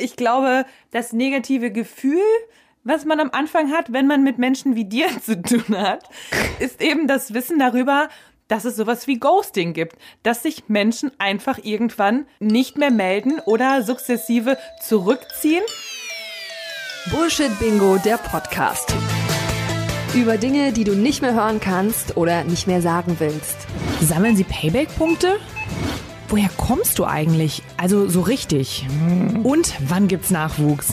ich glaube, das negative Gefühl, was man am Anfang hat, wenn man mit Menschen wie dir zu tun hat, ist eben das Wissen darüber, dass es sowas wie Ghosting gibt, dass sich Menschen einfach irgendwann nicht mehr melden oder sukzessive zurückziehen. Bullshit Bingo, der Podcast. Über Dinge, die du nicht mehr hören kannst oder nicht mehr sagen willst. Sammeln Sie Payback-Punkte? Woher kommst du eigentlich? Also so richtig. Und wann gibt's Nachwuchs?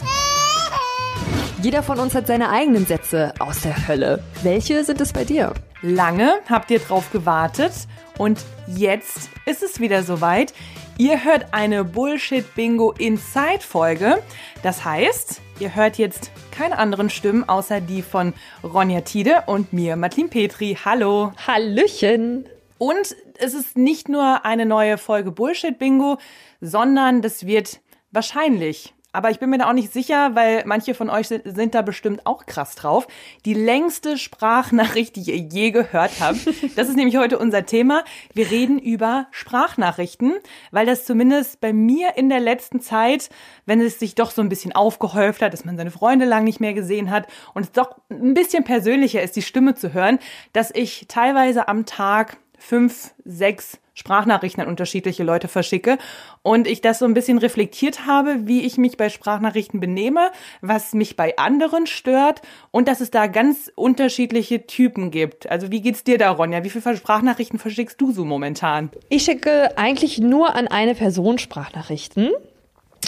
Jeder von uns hat seine eigenen Sätze aus der Hölle. Welche sind es bei dir? Lange habt ihr drauf gewartet und jetzt ist es wieder soweit. Ihr hört eine Bullshit Bingo Inside Folge. Das heißt, ihr hört jetzt keine anderen Stimmen außer die von Ronja Tiede und mir, Madeline Petri. Hallo. Hallöchen. Und es ist nicht nur eine neue Folge Bullshit Bingo, sondern das wird wahrscheinlich aber ich bin mir da auch nicht sicher, weil manche von euch sind, sind, da bestimmt auch krass drauf. Die längste Sprachnachricht, die ihr je gehört habt. Das ist nämlich heute unser Thema. Wir reden über Sprachnachrichten, weil das zumindest bei mir in der letzten Zeit, wenn es sich doch so ein bisschen aufgehäuft hat, dass man seine Freunde lang nicht mehr gesehen hat und es doch ein bisschen persönlicher ist, die Stimme zu hören, dass ich teilweise am Tag fünf, sechs Sprachnachrichten an unterschiedliche Leute verschicke und ich das so ein bisschen reflektiert habe, wie ich mich bei Sprachnachrichten benehme, was mich bei anderen stört und dass es da ganz unterschiedliche Typen gibt. Also wie geht's dir da, Ronja? Wie viele Sprachnachrichten verschickst du so momentan? Ich schicke eigentlich nur an eine Person Sprachnachrichten.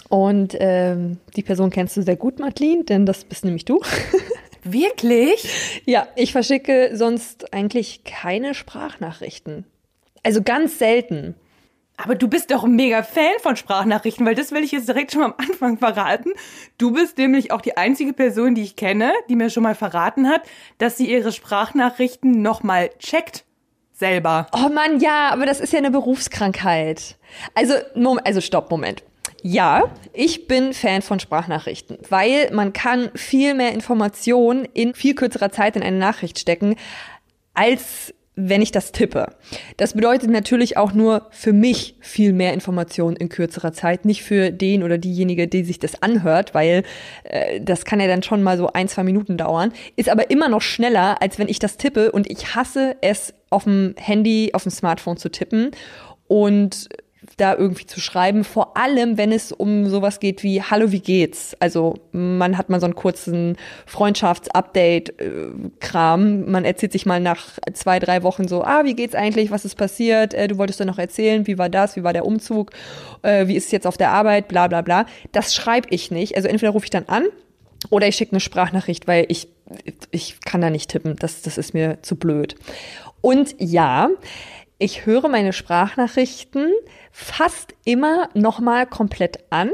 Und ähm, die Person kennst du sehr gut, Madeline, denn das bist nämlich du. Wirklich? Ja, ich verschicke sonst eigentlich keine Sprachnachrichten. Also ganz selten. Aber du bist doch ein mega Fan von Sprachnachrichten, weil das will ich jetzt direkt schon am Anfang verraten. Du bist nämlich auch die einzige Person, die ich kenne, die mir schon mal verraten hat, dass sie ihre Sprachnachrichten nochmal checkt. Selber. Oh Mann, ja, aber das ist ja eine Berufskrankheit. Also, also stopp, Moment. Ja, ich bin Fan von Sprachnachrichten, weil man kann viel mehr Informationen in viel kürzerer Zeit in eine Nachricht stecken, als wenn ich das tippe. Das bedeutet natürlich auch nur für mich viel mehr Informationen in kürzerer Zeit, nicht für den oder diejenige, die sich das anhört, weil äh, das kann ja dann schon mal so ein, zwei Minuten dauern, ist aber immer noch schneller, als wenn ich das tippe und ich hasse es auf dem Handy, auf dem Smartphone zu tippen und da irgendwie zu schreiben, vor allem wenn es um sowas geht wie Hallo, wie geht's? Also man hat mal so einen kurzen Freundschafts-Update-Kram. Man erzählt sich mal nach zwei, drei Wochen so, ah, wie geht's eigentlich? Was ist passiert? Äh, du wolltest doch noch erzählen, wie war das? Wie war der Umzug? Äh, wie ist es jetzt auf der Arbeit? Bla bla bla. Das schreibe ich nicht. Also entweder rufe ich dann an oder ich schicke eine Sprachnachricht, weil ich, ich kann da nicht tippen. Das, das ist mir zu blöd. Und ja, ich höre meine Sprachnachrichten fast immer nochmal komplett an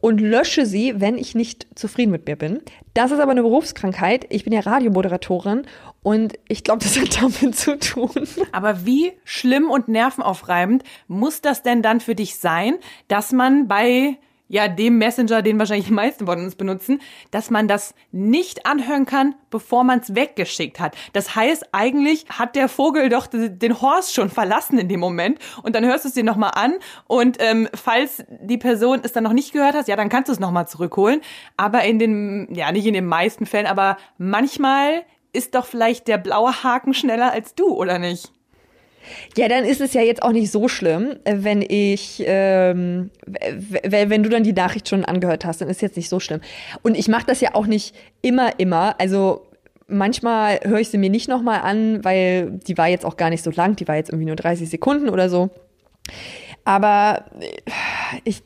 und lösche sie, wenn ich nicht zufrieden mit mir bin. Das ist aber eine Berufskrankheit. Ich bin ja Radiomoderatorin und ich glaube, das hat damit zu tun. Aber wie schlimm und nervenaufreibend muss das denn dann für dich sein, dass man bei ja dem Messenger, den wahrscheinlich die meisten von uns benutzen, dass man das nicht anhören kann, bevor man es weggeschickt hat. Das heißt, eigentlich hat der Vogel doch den Horst schon verlassen in dem Moment und dann hörst du es dir nochmal an und ähm, falls die Person es dann noch nicht gehört hat, ja, dann kannst du es nochmal zurückholen. Aber in den, ja, nicht in den meisten Fällen, aber manchmal ist doch vielleicht der blaue Haken schneller als du, oder nicht? Ja, dann ist es ja jetzt auch nicht so schlimm, wenn ich, ähm, wenn du dann die Nachricht schon angehört hast, dann ist es jetzt nicht so schlimm. Und ich mache das ja auch nicht immer, immer. Also manchmal höre ich sie mir nicht nochmal an, weil die war jetzt auch gar nicht so lang, die war jetzt irgendwie nur 30 Sekunden oder so. Aber ich,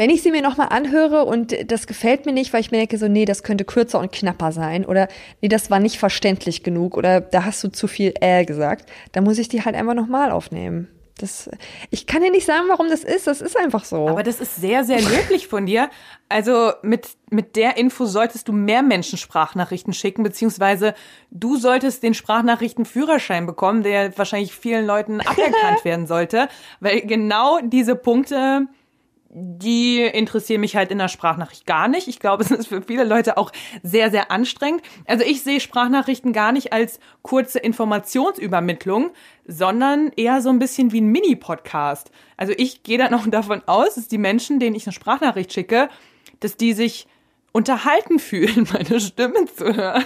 wenn ich sie mir nochmal anhöre und das gefällt mir nicht, weil ich mir denke, so, nee, das könnte kürzer und knapper sein oder nee, das war nicht verständlich genug oder da hast du zu viel äh gesagt, dann muss ich die halt einfach nochmal aufnehmen. Das, ich kann dir nicht sagen, warum das ist. Das ist einfach so. Aber das ist sehr, sehr löblich von dir. Also mit, mit der Info solltest du mehr Menschen Sprachnachrichten schicken, beziehungsweise du solltest den Sprachnachrichtenführerschein bekommen, der wahrscheinlich vielen Leuten aberkannt werden sollte, weil genau diese Punkte die interessieren mich halt in der Sprachnachricht gar nicht. Ich glaube, es ist für viele Leute auch sehr, sehr anstrengend. Also ich sehe Sprachnachrichten gar nicht als kurze Informationsübermittlung, sondern eher so ein bisschen wie ein Mini-Podcast. Also ich gehe dann auch davon aus, dass die Menschen, denen ich eine Sprachnachricht schicke, dass die sich unterhalten fühlen, meine Stimme zu hören.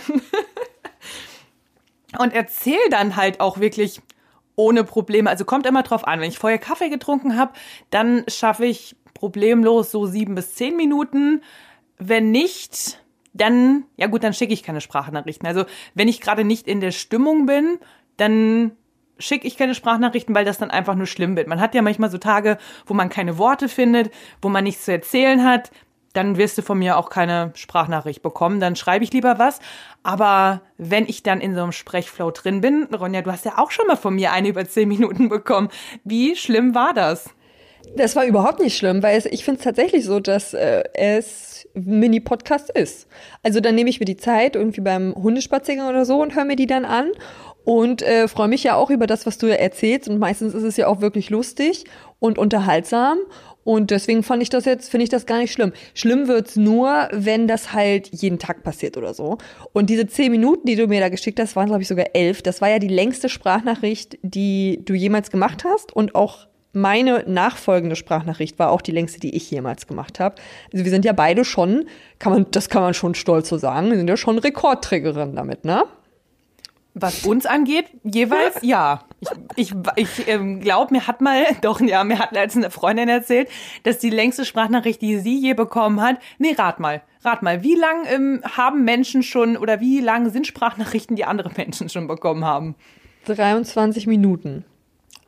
Und erzähl dann halt auch wirklich ohne Probleme. Also kommt immer drauf an. Wenn ich vorher Kaffee getrunken habe, dann schaffe ich problemlos so sieben bis zehn Minuten. Wenn nicht, dann, ja gut, dann schicke ich keine Sprachnachrichten. Also wenn ich gerade nicht in der Stimmung bin, dann schicke ich keine Sprachnachrichten, weil das dann einfach nur schlimm wird. Man hat ja manchmal so Tage, wo man keine Worte findet, wo man nichts zu erzählen hat. Dann wirst du von mir auch keine Sprachnachricht bekommen. Dann schreibe ich lieber was. Aber wenn ich dann in so einem Sprechflow drin bin, Ronja, du hast ja auch schon mal von mir eine über zehn Minuten bekommen. Wie schlimm war das? Das war überhaupt nicht schlimm, weil es, ich finde es tatsächlich so, dass äh, es Mini-Podcast ist. Also dann nehme ich mir die Zeit irgendwie beim Hundespaziergang oder so und höre mir die dann an und äh, freue mich ja auch über das, was du erzählst. Und meistens ist es ja auch wirklich lustig und unterhaltsam. Und deswegen fand ich das jetzt, finde ich das gar nicht schlimm. Schlimm wird's nur, wenn das halt jeden Tag passiert oder so. Und diese zehn Minuten, die du mir da geschickt hast, waren, glaube ich, sogar elf. Das war ja die längste Sprachnachricht, die du jemals gemacht hast und auch meine nachfolgende Sprachnachricht war auch die längste, die ich jemals gemacht habe. Also wir sind ja beide schon, kann man, das kann man schon stolz so sagen, wir sind ja schon Rekordträgerin damit, ne? Was uns angeht, jeweils ja. Ich, ich, ich ähm, glaube, mir hat mal, doch, ja, mir hat als eine Freundin erzählt, dass die längste Sprachnachricht, die sie je bekommen hat, nee, rat mal, rat mal, wie lang ähm, haben Menschen schon oder wie lang sind Sprachnachrichten, die andere Menschen schon bekommen haben? 23 Minuten.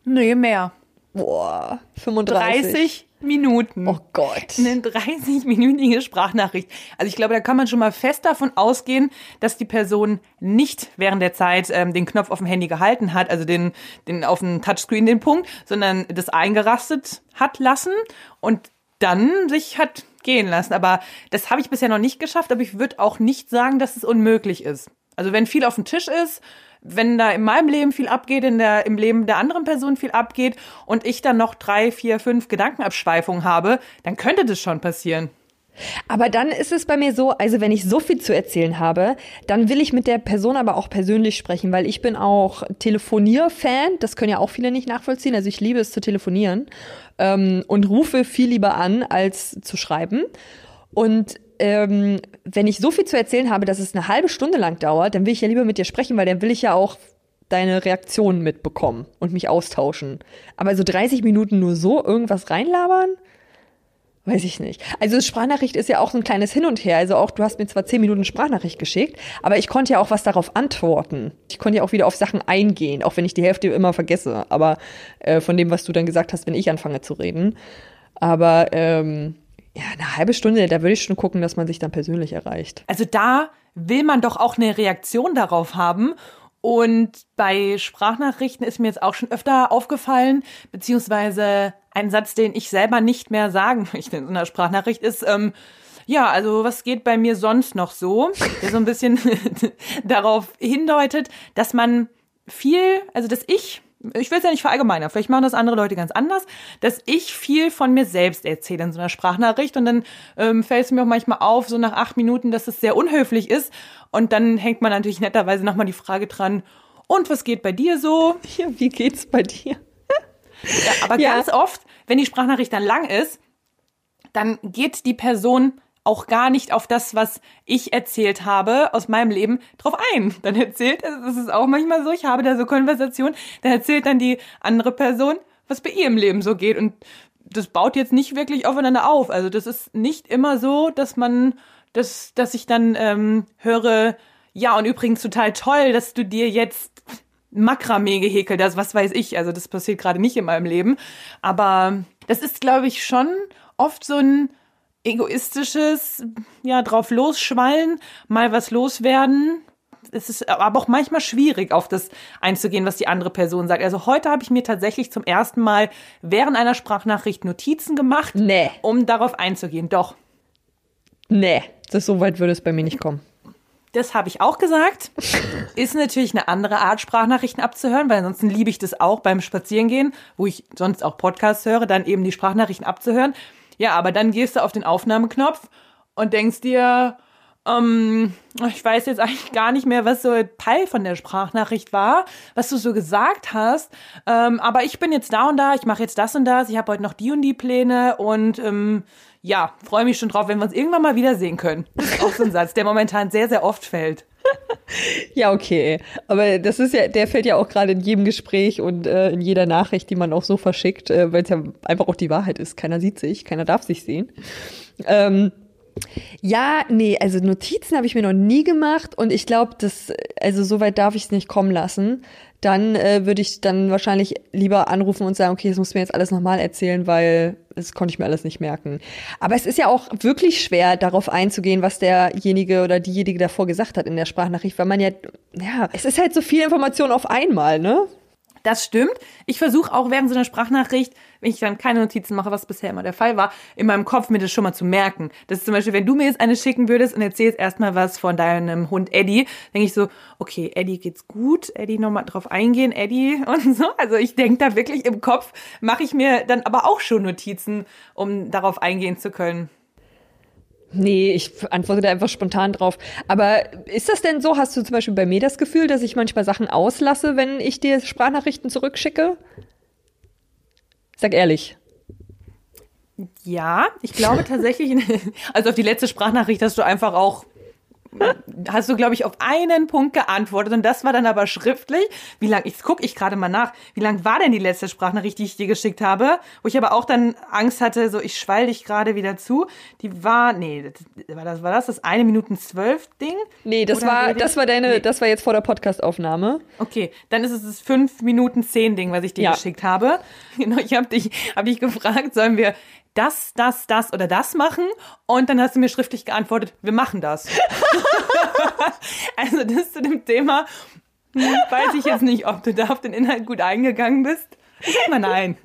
Nee, mehr. Boah, 35. 30 Minuten. Oh Gott. Eine 30-minütige Sprachnachricht. Also ich glaube, da kann man schon mal fest davon ausgehen, dass die Person nicht während der Zeit ähm, den Knopf auf dem Handy gehalten hat, also den, den auf dem Touchscreen den Punkt, sondern das eingerastet hat lassen und dann sich hat gehen lassen. Aber das habe ich bisher noch nicht geschafft, aber ich würde auch nicht sagen, dass es unmöglich ist. Also wenn viel auf dem Tisch ist wenn da in meinem Leben viel abgeht, in der, im Leben der anderen Person viel abgeht und ich dann noch drei, vier, fünf Gedankenabschweifungen habe, dann könnte das schon passieren. Aber dann ist es bei mir so, also wenn ich so viel zu erzählen habe, dann will ich mit der Person aber auch persönlich sprechen, weil ich bin auch Telefonier-Fan. Das können ja auch viele nicht nachvollziehen. Also ich liebe es zu telefonieren ähm, und rufe viel lieber an, als zu schreiben. Und ähm, wenn ich so viel zu erzählen habe, dass es eine halbe Stunde lang dauert, dann will ich ja lieber mit dir sprechen, weil dann will ich ja auch deine Reaktionen mitbekommen und mich austauschen. Aber so 30 Minuten nur so irgendwas reinlabern? Weiß ich nicht. Also Sprachnachricht ist ja auch so ein kleines Hin und Her. Also auch, du hast mir zwar 10 Minuten Sprachnachricht geschickt, aber ich konnte ja auch was darauf antworten. Ich konnte ja auch wieder auf Sachen eingehen, auch wenn ich die Hälfte immer vergesse. Aber äh, von dem, was du dann gesagt hast, wenn ich anfange zu reden. Aber ähm, ja, eine halbe Stunde, da würde ich schon gucken, dass man sich dann persönlich erreicht. Also da will man doch auch eine Reaktion darauf haben. Und bei Sprachnachrichten ist mir jetzt auch schon öfter aufgefallen, beziehungsweise ein Satz, den ich selber nicht mehr sagen möchte in so einer Sprachnachricht ist, ähm, ja, also was geht bei mir sonst noch so? Der so ein bisschen darauf hindeutet, dass man viel, also dass ich ich will es ja nicht verallgemeinern, vielleicht machen das andere Leute ganz anders, dass ich viel von mir selbst erzähle in so einer Sprachnachricht und dann ähm, fällt es mir auch manchmal auf, so nach acht Minuten, dass es sehr unhöflich ist und dann hängt man natürlich netterweise nochmal die Frage dran, und was geht bei dir so? Ja, wie geht's bei dir? ja, aber ja. ganz oft, wenn die Sprachnachricht dann lang ist, dann geht die Person auch gar nicht auf das, was ich erzählt habe aus meinem Leben, drauf ein. Dann erzählt, das ist auch manchmal so, ich habe da so Konversationen, da erzählt dann die andere Person, was bei ihrem Leben so geht. Und das baut jetzt nicht wirklich aufeinander auf. Also das ist nicht immer so, dass man, dass, dass ich dann ähm, höre, ja, und übrigens total toll, dass du dir jetzt Makramee gehäkelt hast, was weiß ich. Also das passiert gerade nicht in meinem Leben. Aber das ist, glaube ich, schon oft so ein egoistisches, ja, drauf losschwallen, mal was loswerden. Es ist aber auch manchmal schwierig, auf das einzugehen, was die andere Person sagt. Also heute habe ich mir tatsächlich zum ersten Mal während einer Sprachnachricht Notizen gemacht, nee. um darauf einzugehen. Doch. Nee, das so weit würde es bei mir nicht kommen. Das habe ich auch gesagt. Ist natürlich eine andere Art, Sprachnachrichten abzuhören, weil ansonsten liebe ich das auch beim Spazierengehen, wo ich sonst auch Podcasts höre, dann eben die Sprachnachrichten abzuhören. Ja, aber dann gehst du auf den Aufnahmeknopf und denkst dir, ähm, ich weiß jetzt eigentlich gar nicht mehr, was so Teil von der Sprachnachricht war, was du so gesagt hast. Ähm, aber ich bin jetzt da und da, ich mache jetzt das und das, ich habe heute noch die und die Pläne und ähm, ja, freue mich schon drauf, wenn wir uns irgendwann mal wiedersehen können. Das ist auch so ein Satz, der momentan sehr, sehr oft fällt. Ja, okay. Aber das ist ja, der fällt ja auch gerade in jedem Gespräch und äh, in jeder Nachricht, die man auch so verschickt, äh, weil es ja einfach auch die Wahrheit ist. Keiner sieht sich, keiner darf sich sehen. Ähm, ja, nee, also Notizen habe ich mir noch nie gemacht und ich glaube, das, also so weit darf ich es nicht kommen lassen. Dann äh, würde ich dann wahrscheinlich lieber anrufen und sagen, okay, das muss mir jetzt alles nochmal erzählen, weil das konnte ich mir alles nicht merken. Aber es ist ja auch wirklich schwer, darauf einzugehen, was derjenige oder diejenige davor gesagt hat in der Sprachnachricht, weil man ja, ja, es ist halt so viel Information auf einmal, ne? Das stimmt. Ich versuche auch während so einer Sprachnachricht, wenn ich dann keine Notizen mache, was bisher immer der Fall war, in meinem Kopf mir das schon mal zu merken. Das ist zum Beispiel, wenn du mir jetzt eine schicken würdest und erzählst erstmal was von deinem Hund Eddie, denke ich so, okay, Eddie geht's gut, Eddie nochmal drauf eingehen, Eddie und so. Also ich denke da wirklich im Kopf, mache ich mir dann aber auch schon Notizen, um darauf eingehen zu können. Nee, ich antworte da einfach spontan drauf. Aber ist das denn so? Hast du zum Beispiel bei mir das Gefühl, dass ich manchmal Sachen auslasse, wenn ich dir Sprachnachrichten zurückschicke? Sag ehrlich. Ja, ich glaube tatsächlich, also auf die letzte Sprachnachricht hast du einfach auch hast du, glaube ich, auf einen Punkt geantwortet und das war dann aber schriftlich. Wie lang, ich gucke ich gerade mal nach, wie lang war denn die letzte Sprachnachricht, die ich dir geschickt habe? Wo ich aber auch dann Angst hatte, so ich schwall dich gerade wieder zu. Die war, nee, war das, war das das eine Minuten zwölf Ding? Nee, das Oder war, das war deine, nee. das war jetzt vor der Podcastaufnahme. Okay, dann ist es das fünf Minuten zehn Ding, was ich dir ja. geschickt habe. Genau, ich habe dich, hab dich gefragt, sollen wir das, das, das oder das machen. Und dann hast du mir schriftlich geantwortet, wir machen das. also das zu dem Thema, hm, weiß ich jetzt nicht, ob du da auf den Inhalt gut eingegangen bist. Sag mal nein.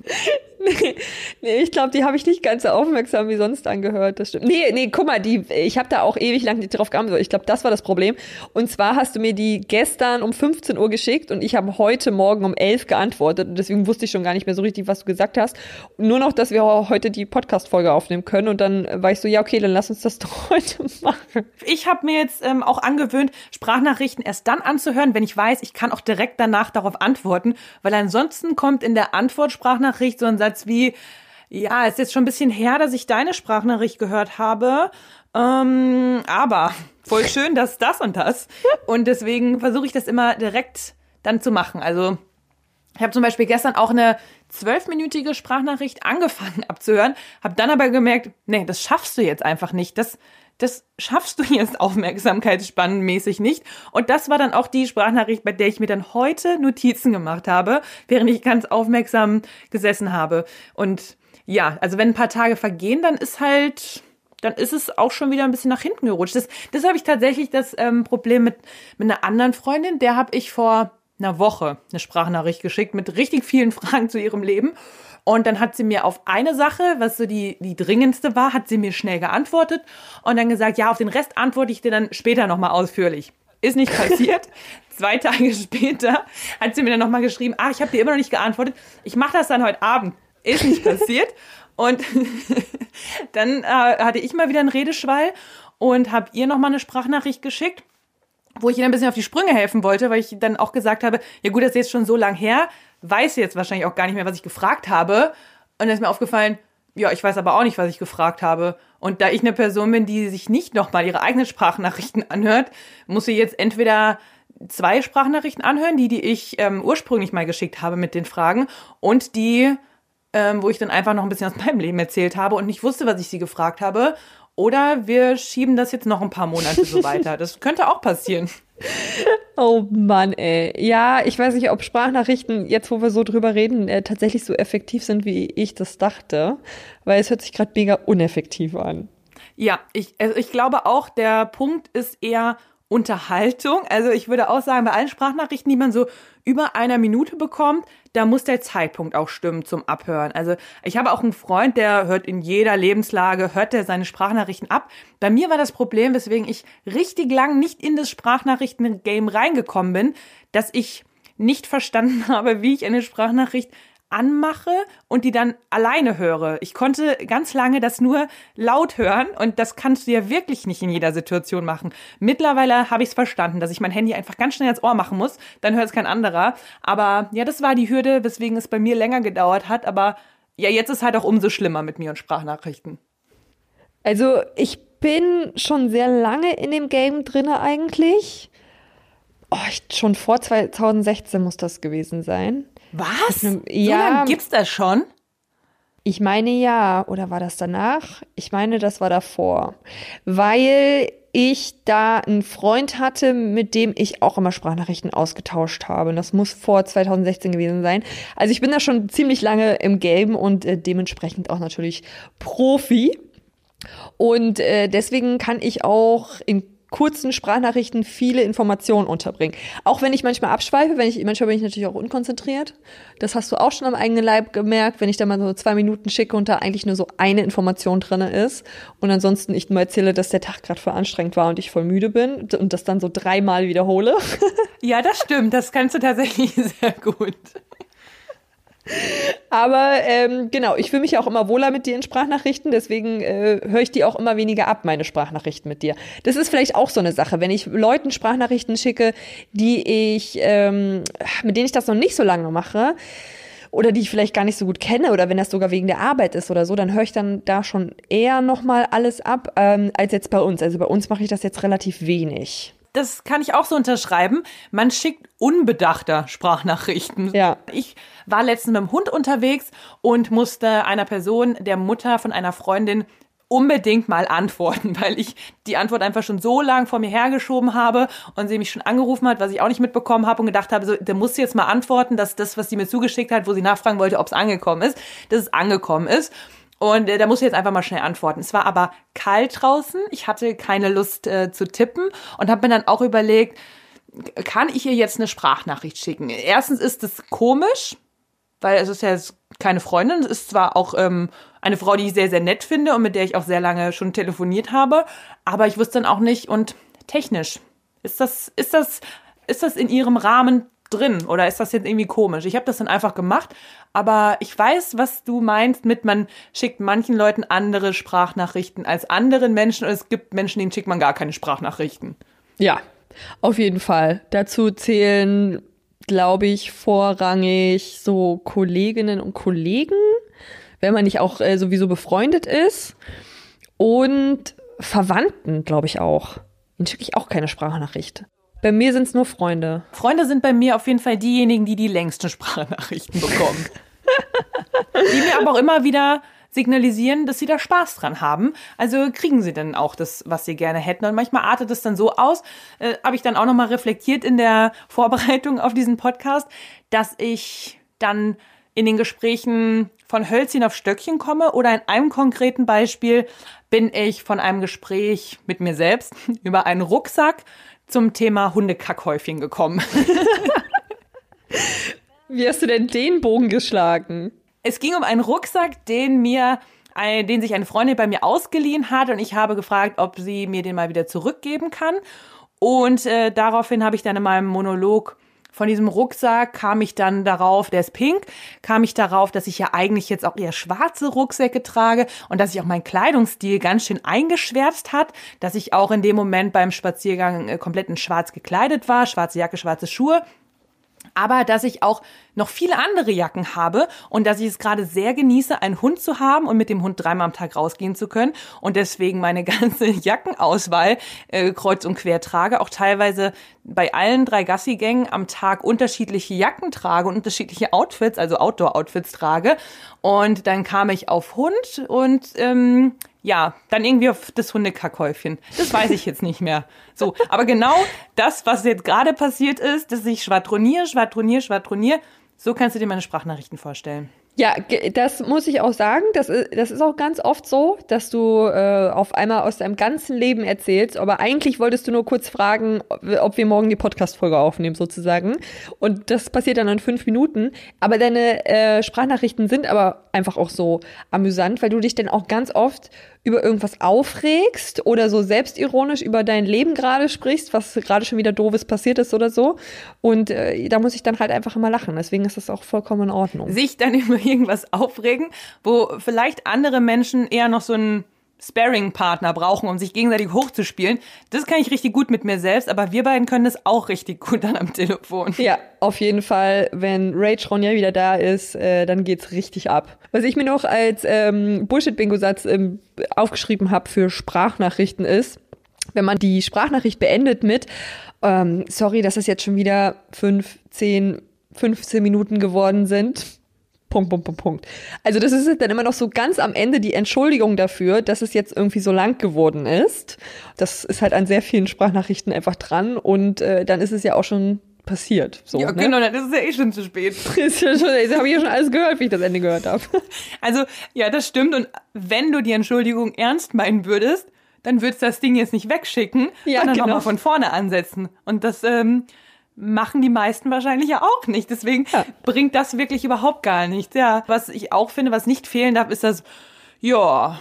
Nee, ich glaube, die habe ich nicht ganz so aufmerksam wie sonst angehört. Das stimmt. Nee, nee, guck mal, die, ich habe da auch ewig lang nicht drauf geantwortet. Ich glaube, das war das Problem. Und zwar hast du mir die gestern um 15 Uhr geschickt und ich habe heute Morgen um 11 geantwortet. Und deswegen wusste ich schon gar nicht mehr so richtig, was du gesagt hast. Nur noch, dass wir heute die Podcast-Folge aufnehmen können. Und dann war ich so, ja, okay, dann lass uns das doch heute machen. Ich habe mir jetzt ähm, auch angewöhnt, Sprachnachrichten erst dann anzuhören, wenn ich weiß, ich kann auch direkt danach darauf antworten. Weil ansonsten kommt in der Antwort-Sprachnachricht so ein Satz, Satz wie, ja, es ist jetzt schon ein bisschen her, dass ich deine Sprachnachricht gehört habe. Ähm, aber voll schön, dass das und das. Und deswegen versuche ich das immer direkt dann zu machen. Also ich habe zum Beispiel gestern auch eine zwölfminütige Sprachnachricht angefangen abzuhören, habe dann aber gemerkt, nee, das schaffst du jetzt einfach nicht. Das, das schaffst du jetzt aufmerksamkeitsspannenmäßig nicht. Und das war dann auch die Sprachnachricht, bei der ich mir dann heute Notizen gemacht habe, während ich ganz aufmerksam gesessen habe. Und ja, also wenn ein paar Tage vergehen, dann ist halt, dann ist es auch schon wieder ein bisschen nach hinten gerutscht. Das, das habe ich tatsächlich das ähm, Problem mit, mit einer anderen Freundin, der habe ich vor einer Woche eine Sprachnachricht geschickt mit richtig vielen Fragen zu ihrem Leben. Und dann hat sie mir auf eine Sache, was so die, die dringendste war, hat sie mir schnell geantwortet und dann gesagt, ja, auf den Rest antworte ich dir dann später nochmal ausführlich. Ist nicht passiert. Zwei Tage später hat sie mir dann nochmal geschrieben, ah, ich habe dir immer noch nicht geantwortet. Ich mache das dann heute Abend. Ist nicht passiert. Und dann äh, hatte ich mal wieder einen Redeschwall und habe ihr nochmal eine Sprachnachricht geschickt wo ich ihr ein bisschen auf die Sprünge helfen wollte, weil ich dann auch gesagt habe, ja gut, das ist jetzt schon so lang her, weiß jetzt wahrscheinlich auch gar nicht mehr, was ich gefragt habe. Und dann ist mir aufgefallen, ja, ich weiß aber auch nicht, was ich gefragt habe. Und da ich eine Person bin, die sich nicht nochmal ihre eigenen Sprachnachrichten anhört, muss sie jetzt entweder zwei Sprachnachrichten anhören, die, die ich ähm, ursprünglich mal geschickt habe mit den Fragen und die, ähm, wo ich dann einfach noch ein bisschen aus meinem Leben erzählt habe und nicht wusste, was ich sie gefragt habe. Oder wir schieben das jetzt noch ein paar Monate so weiter. Das könnte auch passieren. Oh Mann, ey. Ja, ich weiß nicht, ob Sprachnachrichten, jetzt wo wir so drüber reden, äh, tatsächlich so effektiv sind, wie ich das dachte. Weil es hört sich gerade mega uneffektiv an. Ja, ich, also ich glaube auch, der Punkt ist eher Unterhaltung. Also ich würde auch sagen, bei allen Sprachnachrichten, die man so über einer Minute bekommt, da muss der Zeitpunkt auch stimmen zum Abhören. Also ich habe auch einen Freund, der hört in jeder Lebenslage, hört er seine Sprachnachrichten ab. Bei mir war das Problem, weswegen ich richtig lang nicht in das Sprachnachrichten-Game reingekommen bin, dass ich nicht verstanden habe, wie ich eine Sprachnachricht anmache und die dann alleine höre. Ich konnte ganz lange das nur laut hören und das kannst du ja wirklich nicht in jeder Situation machen. Mittlerweile habe ich es verstanden, dass ich mein Handy einfach ganz schnell ins Ohr machen muss, dann hört es kein anderer. Aber ja, das war die Hürde, weswegen es bei mir länger gedauert hat. Aber ja, jetzt ist halt auch umso schlimmer mit mir und Sprachnachrichten. Also ich bin schon sehr lange in dem Game drinne eigentlich. Oh, ich, schon vor 2016 muss das gewesen sein. Was? einem- so ja. lange gibt's das schon? Ich meine ja, oder war das danach? Ich meine, das war davor. Weil ich da einen Freund hatte, mit dem ich auch immer Sprachnachrichten ausgetauscht habe. Und das muss vor 2016 gewesen sein. Also ich bin da schon ziemlich lange im Game und äh, dementsprechend auch natürlich Profi. Und äh, deswegen kann ich auch in kurzen Sprachnachrichten viele Informationen unterbringen. Auch wenn ich manchmal abschweife, wenn ich, manchmal bin ich natürlich auch unkonzentriert. Das hast du auch schon am eigenen Leib gemerkt, wenn ich da mal so zwei Minuten schicke und da eigentlich nur so eine Information drinne ist und ansonsten ich nur erzähle, dass der Tag gerade voll anstrengend war und ich voll müde bin und das dann so dreimal wiederhole. Ja, das stimmt. Das kannst du tatsächlich sehr gut. Aber ähm, genau, ich fühle mich ja auch immer wohler mit dir in Sprachnachrichten, deswegen äh, höre ich die auch immer weniger ab, meine Sprachnachrichten mit dir. Das ist vielleicht auch so eine Sache, wenn ich Leuten Sprachnachrichten schicke, die ich, ähm, mit denen ich das noch nicht so lange mache oder die ich vielleicht gar nicht so gut kenne oder wenn das sogar wegen der Arbeit ist oder so, dann höre ich dann da schon eher nochmal alles ab, ähm, als jetzt bei uns. Also bei uns mache ich das jetzt relativ wenig. Das kann ich auch so unterschreiben. Man schickt unbedachter Sprachnachrichten. Ja. Ich war letztens mit dem Hund unterwegs und musste einer Person, der Mutter von einer Freundin, unbedingt mal antworten, weil ich die Antwort einfach schon so lang vor mir hergeschoben habe und sie mich schon angerufen hat, was ich auch nicht mitbekommen habe und gedacht habe, so, der muss jetzt mal antworten, dass das, was sie mir zugeschickt hat, wo sie nachfragen wollte, ob es angekommen ist, dass es angekommen ist. Und äh, da muss ich jetzt einfach mal schnell antworten. Es war aber kalt draußen. Ich hatte keine Lust äh, zu tippen und habe mir dann auch überlegt, kann ich ihr jetzt eine Sprachnachricht schicken? Erstens ist es komisch, weil es ist ja keine Freundin. Es ist zwar auch ähm, eine Frau, die ich sehr, sehr nett finde und mit der ich auch sehr lange schon telefoniert habe, aber ich wusste dann auch nicht und technisch. Ist das, ist das, ist das in ihrem Rahmen drin oder ist das jetzt irgendwie komisch? Ich habe das dann einfach gemacht, aber ich weiß, was du meinst mit man schickt manchen Leuten andere Sprachnachrichten als anderen Menschen und es gibt Menschen, denen schickt man gar keine Sprachnachrichten. Ja, auf jeden Fall. Dazu zählen, glaube ich, vorrangig so Kolleginnen und Kollegen, wenn man nicht auch äh, sowieso befreundet ist. Und Verwandten, glaube ich auch. Ihnen schicke ich auch keine Sprachnachricht. Bei mir sind es nur Freunde. Freunde sind bei mir auf jeden Fall diejenigen, die die längsten Sprachnachrichten bekommen. die mir aber auch immer wieder signalisieren, dass sie da Spaß dran haben. Also kriegen sie dann auch das, was sie gerne hätten. Und manchmal artet es dann so aus, äh, habe ich dann auch nochmal reflektiert in der Vorbereitung auf diesen Podcast, dass ich dann in den Gesprächen von Hölzchen auf Stöckchen komme oder in einem konkreten Beispiel bin ich von einem Gespräch mit mir selbst über einen Rucksack zum Thema Hundekackhäufchen gekommen. Wie hast du denn den Bogen geschlagen? Es ging um einen Rucksack, den mir, den sich eine Freundin bei mir ausgeliehen hat und ich habe gefragt, ob sie mir den mal wieder zurückgeben kann. Und äh, daraufhin habe ich dann in meinem Monolog von diesem Rucksack kam ich dann darauf, der ist pink, kam ich darauf, dass ich ja eigentlich jetzt auch eher schwarze Rucksäcke trage und dass sich auch mein Kleidungsstil ganz schön eingeschwärzt hat, dass ich auch in dem Moment beim Spaziergang äh, komplett in schwarz gekleidet war, schwarze Jacke, schwarze Schuhe aber dass ich auch noch viele andere Jacken habe und dass ich es gerade sehr genieße, einen Hund zu haben und mit dem Hund dreimal am Tag rausgehen zu können und deswegen meine ganze Jackenauswahl äh, kreuz und quer trage, auch teilweise bei allen drei Gassigängen am Tag unterschiedliche Jacken trage und unterschiedliche Outfits, also Outdoor-Outfits trage. Und dann kam ich auf Hund und ähm, ja, dann irgendwie auf das Hundekackhäufchen. Das weiß ich jetzt nicht mehr. So, aber genau das, was jetzt gerade passiert ist, dass ich schwadroniere, schwadroniere, schwadroniere, so kannst du dir meine Sprachnachrichten vorstellen. Ja, das muss ich auch sagen. Das ist, das ist auch ganz oft so, dass du äh, auf einmal aus deinem ganzen Leben erzählst, aber eigentlich wolltest du nur kurz fragen, ob wir- ob wir morgen die Podcast-Folge aufnehmen, sozusagen. Und das passiert dann in fünf Minuten. Aber deine äh, Sprachnachrichten sind aber einfach auch so amüsant, weil du dich dann auch ganz oft über irgendwas aufregst oder so selbstironisch über dein Leben gerade sprichst, was gerade schon wieder doofes passiert ist oder so. Und äh, da muss ich dann halt einfach immer lachen. Deswegen ist das auch vollkommen in Ordnung. Sich dann über irgendwas aufregen, wo vielleicht andere Menschen eher noch so ein Sparring-Partner brauchen, um sich gegenseitig hochzuspielen. Das kann ich richtig gut mit mir selbst, aber wir beiden können das auch richtig gut dann am Telefon. Ja, auf jeden Fall. Wenn Rage Ronja wieder da ist, äh, dann geht's richtig ab. Was ich mir noch als ähm, Bullshit-Bingo-Satz ähm, aufgeschrieben habe für Sprachnachrichten ist, wenn man die Sprachnachricht beendet mit, ähm, sorry, dass es jetzt schon wieder fünf, zehn, 15 Minuten geworden sind Punkt, Punkt, Punkt, Punkt. Also das ist dann immer noch so ganz am Ende die Entschuldigung dafür, dass es jetzt irgendwie so lang geworden ist. Das ist halt an sehr vielen Sprachnachrichten einfach dran und äh, dann ist es ja auch schon passiert. So, ja, ne? genau, das ist ja eh schon zu spät. ist ja schon, das habe ich ja schon alles gehört, wie ich das Ende gehört habe. Also, ja, das stimmt. Und wenn du die Entschuldigung ernst meinen würdest, dann würdest du das Ding jetzt nicht wegschicken, Ja, sondern genau. nochmal von vorne ansetzen. Und das ähm, machen die meisten wahrscheinlich ja auch nicht. Deswegen Ja. bringt das wirklich überhaupt gar nichts. Ja, was ich auch finde, was nicht fehlen darf, ist das, ja,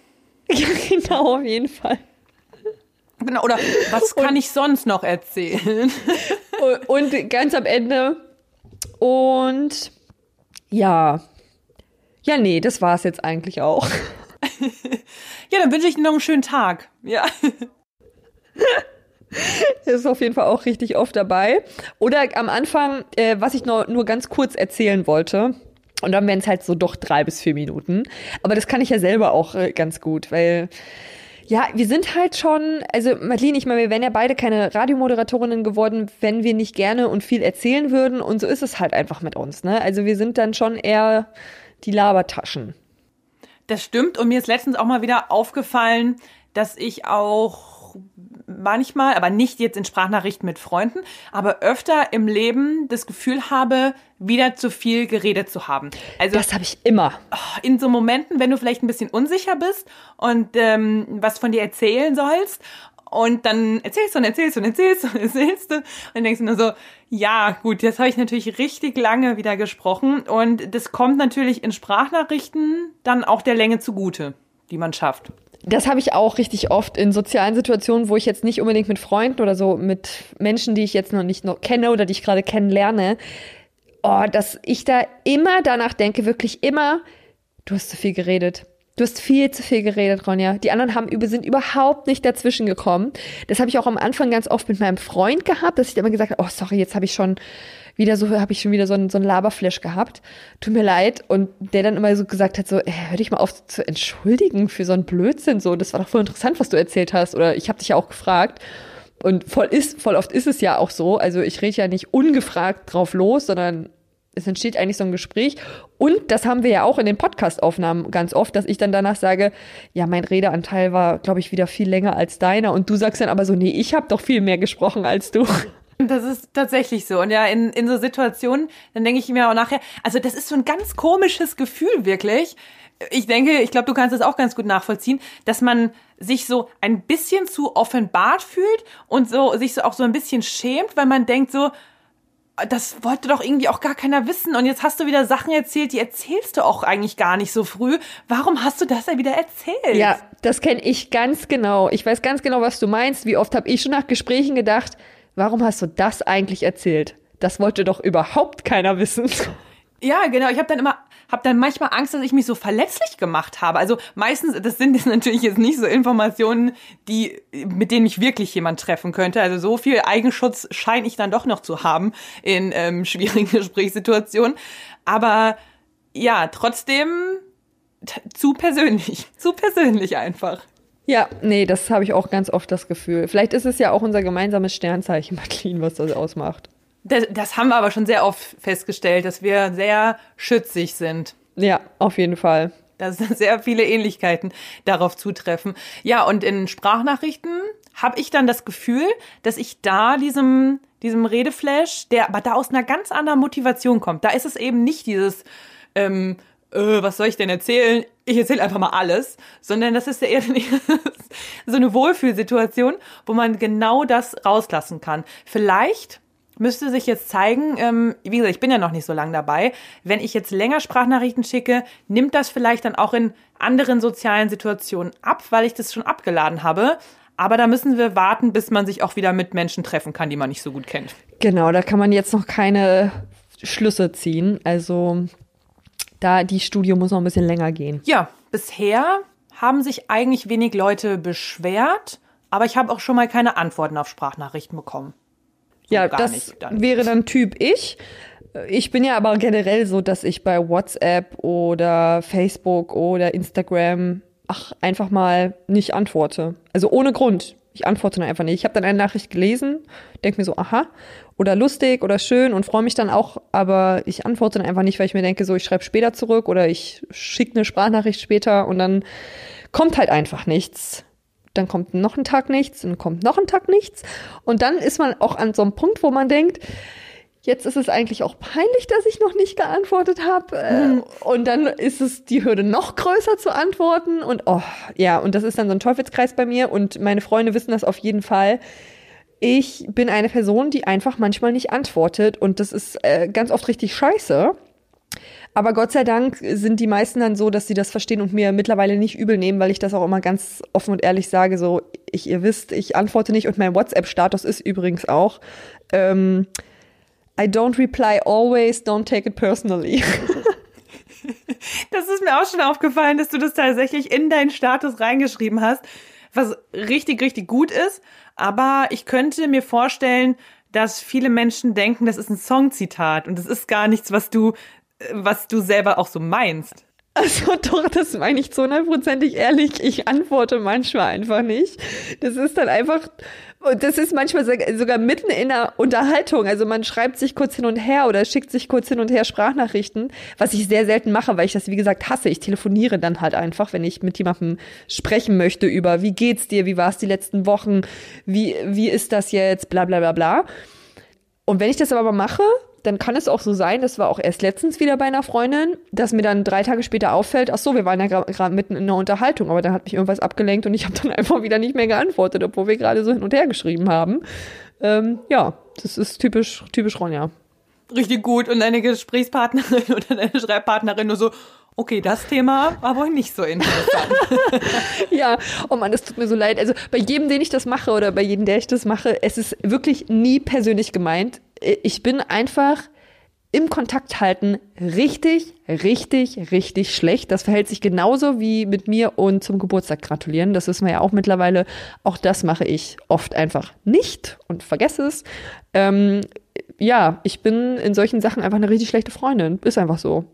ja, genau, auf jeden Fall. genau, oder was kann ich sonst noch erzählen? Und ganz am Ende. Und ja. Ja, nee, das war's jetzt eigentlich auch. Ja, dann wünsche ich dir noch einen schönen Tag. Ja. Ist auf jeden Fall auch richtig oft dabei. Oder am Anfang, äh, was ich nur, nur ganz kurz erzählen wollte. Und dann wären es halt so doch drei bis vier Minuten. Aber das kann ich ja selber auch äh, ganz gut, weil ja, wir sind halt schon, also Madeline, ich meine, wir wären ja beide keine Radiomoderatorinnen geworden, wenn wir nicht gerne und viel erzählen würden. Und so ist es halt einfach mit uns, ne? Also wir sind dann schon eher die Labertaschen. Das stimmt. Und mir ist letztens auch mal wieder aufgefallen, dass ich auch manchmal, aber nicht jetzt in Sprachnachrichten mit Freunden, aber öfter im Leben das Gefühl habe, wieder zu viel geredet zu haben. Also Das habe ich immer. in so Momenten, wenn du vielleicht ein bisschen unsicher bist und ähm, was von dir erzählen sollst und dann erzählst du und erzählst und erzählst und erzählst du und dann denkst du nur so, ja gut, jetzt habe ich natürlich richtig lange wieder gesprochen und das kommt natürlich in Sprachnachrichten dann auch der Länge zugute, die man schafft. Das habe ich auch richtig oft in sozialen Situationen, wo ich jetzt nicht unbedingt mit Freunden oder so, mit Menschen, die ich jetzt noch nicht noch kenne oder die ich gerade kennenlerne, oh, dass ich da immer danach denke, wirklich immer, du hast zu viel geredet. Du hast viel zu viel geredet, Ronja. Die anderen haben sind überhaupt nicht dazwischen gekommen. Das habe ich auch am Anfang ganz oft mit meinem Freund gehabt, dass ich immer gesagt habe, oh, sorry, jetzt habe ich schon wieder so, habe ich schon wieder so einen, so einen Laberflash gehabt. Tut mir leid. Und der dann immer so gesagt hat, so, ey, hör dich mal auf zu entschuldigen für so einen Blödsinn. So, das war doch voll interessant, was du erzählt hast. Oder ich habe dich ja auch gefragt. Und voll ist, voll oft ist es ja auch so. Also ich rede ja nicht ungefragt drauf los, sondern es entsteht eigentlich so ein Gespräch. Und das haben wir ja auch in den Podcast-Aufnahmen ganz oft, dass ich dann danach sage, ja, mein Redeanteil war, glaube ich, wieder viel länger als deiner. Und du sagst dann aber so, nee, ich habe doch viel mehr gesprochen als du. Das ist tatsächlich so. Und ja, in, in so Situationen, dann denke ich mir auch nachher, also das ist so ein ganz komisches Gefühl, wirklich. Ich denke, ich glaube, du kannst das auch ganz gut nachvollziehen, dass man sich so ein bisschen zu offenbart fühlt und so sich so auch so ein bisschen schämt, weil man denkt so, das wollte doch irgendwie auch gar keiner wissen. Und jetzt hast du wieder Sachen erzählt, die erzählst du auch eigentlich gar nicht so früh. Warum hast du das denn wieder erzählt? Ja, das kenne ich ganz genau. Ich weiß ganz genau, was du meinst. Wie oft habe ich schon nach Gesprächen gedacht, warum hast du das eigentlich erzählt? Das wollte doch überhaupt keiner wissen. Ja, genau. Ich habe dann immer, habe dann manchmal Angst, dass ich mich so verletzlich gemacht habe. Also meistens, das sind jetzt natürlich jetzt nicht so Informationen, die mit denen mich wirklich jemand treffen könnte. Also so viel Eigenschutz scheine ich dann doch noch zu haben in ähm, schwierigen Gesprächssituationen. Aber ja, trotzdem zu persönlich, zu persönlich einfach. Ja, nee, das habe ich auch ganz oft das Gefühl. Vielleicht ist es ja auch unser gemeinsames Sternzeichen, Madeline, was das ausmacht. Das, das haben wir aber schon sehr oft festgestellt, dass wir sehr schützig sind. Ja, auf jeden Fall. Da sind sehr viele Ähnlichkeiten darauf zutreffen. Ja, und in Sprachnachrichten habe ich dann das Gefühl, dass ich da diesem, diesem Redeflash, der aber da aus einer ganz anderen Motivation kommt. Da ist es eben nicht dieses, ähm, äh, was soll ich denn erzählen? Ich erzähle einfach mal alles, sondern das ist ja eher so eine Wohlfühlsituation, wo man genau das rauslassen kann. Vielleicht müsste sich jetzt zeigen, ähm, wie gesagt, ich bin ja noch nicht so lange dabei, wenn ich jetzt länger Sprachnachrichten schicke, nimmt das vielleicht dann auch in anderen sozialen Situationen ab, weil ich das schon abgeladen habe. Aber da müssen wir warten, bis man sich auch wieder mit Menschen treffen kann, die man nicht so gut kennt. Genau, da kann man jetzt noch keine Schlüsse ziehen. Also da die Studie muss noch ein bisschen länger gehen. Ja, bisher haben sich eigentlich wenig Leute beschwert, aber ich habe auch schon mal keine Antworten auf Sprachnachrichten bekommen. So ja, das dann. wäre dann Typ ich. Ich bin ja aber generell so, dass ich bei WhatsApp oder Facebook oder Instagram ach, einfach mal nicht antworte. Also ohne Grund. Ich antworte dann einfach nicht. Ich habe dann eine Nachricht gelesen, denke mir so, aha, oder lustig oder schön und freue mich dann auch, aber ich antworte dann einfach nicht, weil ich mir denke, so, ich schreibe später zurück oder ich schicke eine Sprachnachricht später und dann kommt halt einfach nichts. Dann kommt noch ein Tag nichts, dann kommt noch ein Tag nichts. Und dann ist man auch an so einem Punkt, wo man denkt, Jetzt ist es eigentlich auch peinlich, dass ich noch nicht geantwortet habe. Mhm. Und dann ist es die Hürde noch größer zu antworten. Und oh, ja, und das ist dann so ein Teufelskreis bei mir. Und meine Freunde wissen das auf jeden Fall. Ich bin eine Person, die einfach manchmal nicht antwortet. Und das ist äh, ganz oft richtig scheiße. Aber Gott sei Dank sind die meisten dann so, dass sie das verstehen und mir mittlerweile nicht übel nehmen, weil ich das auch immer ganz offen und ehrlich sage, so, ich, ihr wisst, ich antworte nicht und mein WhatsApp-Status ist übrigens auch, ähm, I don't reply always, don't take it personally. das ist mir auch schon aufgefallen, dass du das tatsächlich in deinen Status reingeschrieben hast, was richtig, richtig gut ist. Aber ich könnte mir vorstellen, dass viele Menschen denken, das ist ein Songzitat und das ist gar nichts, was du, was du selber auch so meinst. Also doch, das meine ich zu hundertprozentig ehrlich. Ich antworte manchmal einfach nicht. Das ist dann einfach das ist manchmal sogar mitten in der Unterhaltung. Also man schreibt sich kurz hin und her oder schickt sich kurz hin und her Sprachnachrichten, was ich sehr selten mache, weil ich das, wie gesagt, hasse. Ich telefoniere dann halt einfach, wenn ich mit jemandem sprechen möchte über, wie geht's dir, wie war es die letzten Wochen, wie, wie ist das jetzt, bla bla bla bla. Und wenn ich das aber mache, dann kann es auch so sein, das war auch erst letztens wieder bei einer Freundin, dass mir dann drei Tage später auffällt, ach so, wir waren ja gerade mitten in einer Unterhaltung, aber dann hat mich irgendwas abgelenkt und ich habe dann einfach wieder nicht mehr geantwortet, obwohl wir gerade so hin und her geschrieben haben. Ähm, ja, das ist typisch, typisch Ronja. Richtig gut. Und deine Gesprächspartnerin oder deine Schreibpartnerin nur so, okay, das Thema war wohl nicht so interessant. ja, oh Mann, es tut mir so leid. Also bei jedem, den ich das mache oder bei jedem, der ich das mache, es ist wirklich nie persönlich gemeint ich bin einfach im Kontakt halten richtig, richtig, richtig schlecht. Das verhält sich genauso wie mit mir und zum Geburtstag gratulieren. Das wissen wir ja auch mittlerweile. Auch das mache ich oft einfach nicht und vergesse es. Ähm, ja, ich bin in solchen Sachen einfach eine richtig schlechte Freundin. Ist einfach so.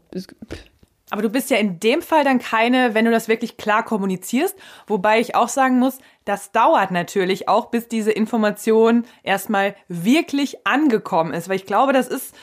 Aber du bist ja in dem Fall dann keine, wenn du das wirklich klar kommunizierst. Wobei ich auch sagen muss, das dauert natürlich auch, bis diese Information erstmal wirklich angekommen ist. Weil ich glaube, das ist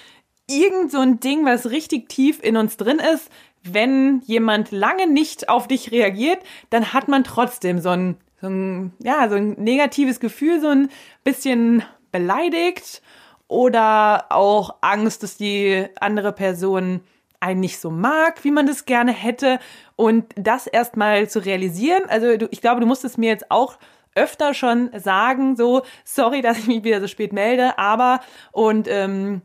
irgend so ein Ding, was richtig tief in uns drin ist. Wenn jemand lange nicht auf dich reagiert, dann hat man trotzdem so ein, so ein, ja, so ein negatives Gefühl, so ein bisschen beleidigt oder auch Angst, dass die andere Person einen nicht so mag, wie man das gerne hätte. Und das erstmal zu realisieren, also du, ich glaube, du musst es mir jetzt auch öfter schon sagen, so, sorry, dass ich mich wieder so spät melde, aber und ähm,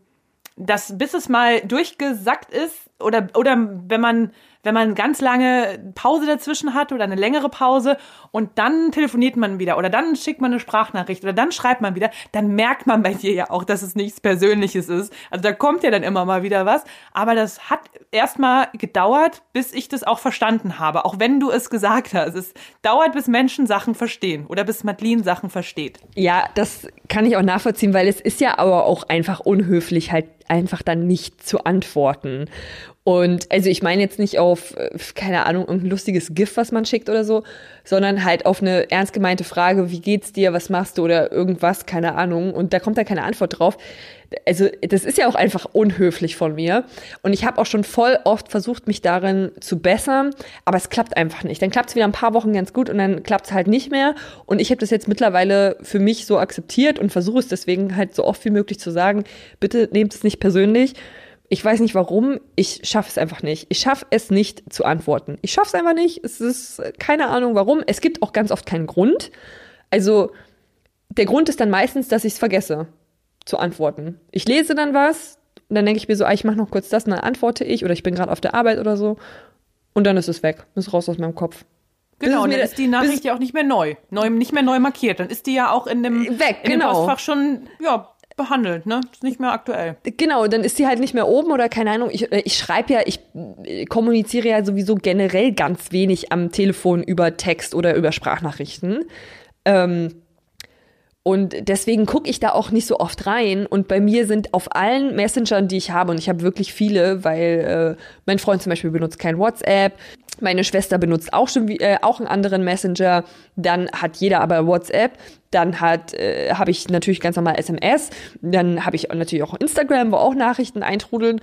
das, bis es mal durchgesackt ist, oder, oder wenn man wenn man ganz lange Pause dazwischen hat oder eine längere Pause und dann telefoniert man wieder oder dann schickt man eine Sprachnachricht oder dann schreibt man wieder, dann merkt man bei dir ja auch, dass es nichts Persönliches ist. Also da kommt ja dann immer mal wieder was. Aber das hat erstmal gedauert, bis ich das auch verstanden habe. Auch wenn du es gesagt hast. Es dauert, bis Menschen Sachen verstehen oder bis Madeline Sachen versteht. Ja, das kann ich auch nachvollziehen, weil es ist ja aber auch einfach unhöflich, halt einfach dann nicht zu antworten. Und also ich meine jetzt nicht auf, äh, keine Ahnung, irgendein lustiges GIF, was man schickt oder so, sondern halt auf eine ernst gemeinte Frage, wie geht's dir, was machst du oder irgendwas, keine Ahnung. Und da kommt da keine Antwort drauf. Also das ist ja auch einfach unhöflich von mir. Und ich habe auch schon voll oft versucht, mich darin zu bessern, aber es klappt einfach nicht. Dann klappt es wieder ein paar Wochen ganz gut und dann klappt es halt nicht mehr. Und ich habe das jetzt mittlerweile für mich so akzeptiert und versuche es deswegen halt so oft wie möglich zu sagen, bitte nehmt es nicht persönlich ich weiß nicht warum, ich schaffe es einfach nicht. Ich schaffe es nicht zu antworten. Ich schaffe es einfach nicht. Es ist keine Ahnung warum. Es gibt auch ganz oft keinen Grund. Also der Grund ist dann meistens, dass ich es vergesse zu antworten. Ich lese dann was und dann denke ich mir so, ah, ich mache noch kurz das und dann antworte ich oder ich bin gerade auf der Arbeit oder so und dann ist es weg, ist raus aus meinem Kopf. Genau, und dann ist die Nachricht ja auch nicht mehr neu, neu, nicht mehr neu markiert. Dann ist die ja auch in dem, weg, in genau. dem Postfach schon, ja, behandelt, ne? Ist nicht mehr aktuell. Genau, dann ist die halt nicht mehr oben oder keine Ahnung. Ich, äh, ich schreibe ja, ich äh, kommuniziere ja sowieso generell ganz wenig am Telefon über Text oder über Sprachnachrichten. Ähm, und deswegen gucke ich da auch nicht so oft rein. Und bei mir sind auf allen Messengern, die ich habe, und ich habe wirklich viele, weil äh, mein Freund zum Beispiel benutzt kein WhatsApp, meine Schwester benutzt auch schon äh, auch einen anderen Messenger, dann hat jeder aber WhatsApp, dann hat äh, habe ich natürlich ganz normal SMS, dann habe ich natürlich auch Instagram, wo auch Nachrichten eintrudeln.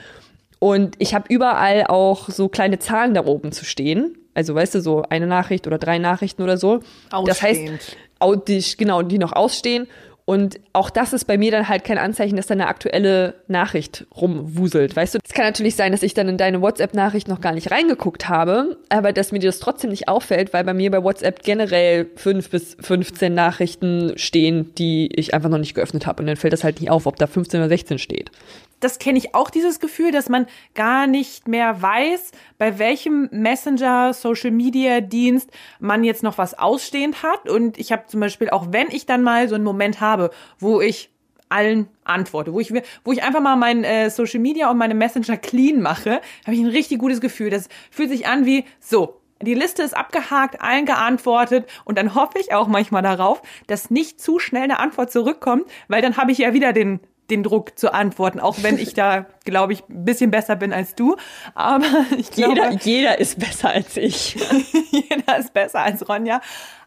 Und ich habe überall auch so kleine Zahlen da oben zu stehen. Also weißt du, so eine Nachricht oder drei Nachrichten oder so. Ausstehend. Das heißt, die, genau, die noch ausstehen. Und auch das ist bei mir dann halt kein Anzeichen, dass da eine aktuelle Nachricht rumwuselt. Weißt du, es kann natürlich sein, dass ich dann in deine WhatsApp-Nachricht noch gar nicht reingeguckt habe, aber dass mir das trotzdem nicht auffällt, weil bei mir bei WhatsApp generell fünf bis 15 Nachrichten stehen, die ich einfach noch nicht geöffnet habe. Und dann fällt das halt nicht auf, ob da 15 oder 16 steht das kenne ich auch, dieses Gefühl, dass man gar nicht mehr weiß, bei welchem Messenger, Social Media Dienst man jetzt noch was ausstehend hat. Und ich habe zum Beispiel auch, wenn ich dann mal so einen Moment habe, wo ich allen antworte, wo ich, wo ich einfach mal mein äh, Social Media und meine Messenger clean mache, habe ich ein richtig gutes Gefühl. Das fühlt sich an wie so. Die Liste ist abgehakt, allen geantwortet und dann hoffe ich auch manchmal darauf, dass nicht zu schnell eine Antwort zurückkommt, weil dann habe ich ja wieder den den Druck zu antworten, auch wenn ich da, glaube ich, ein bisschen besser bin als du. Aber ich glaube, jeder, jeder ist besser als ich. jeder ist besser als Ronja.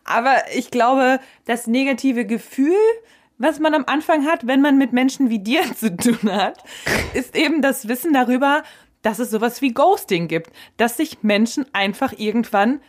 Aber ich glaube, das negative Gefühl, was man am Anfang hat, wenn man mit Menschen wie dir zu tun hat, ist eben das Wissen darüber, dass es sowas wie Ghosting gibt, dass sich Menschen einfach irgendwann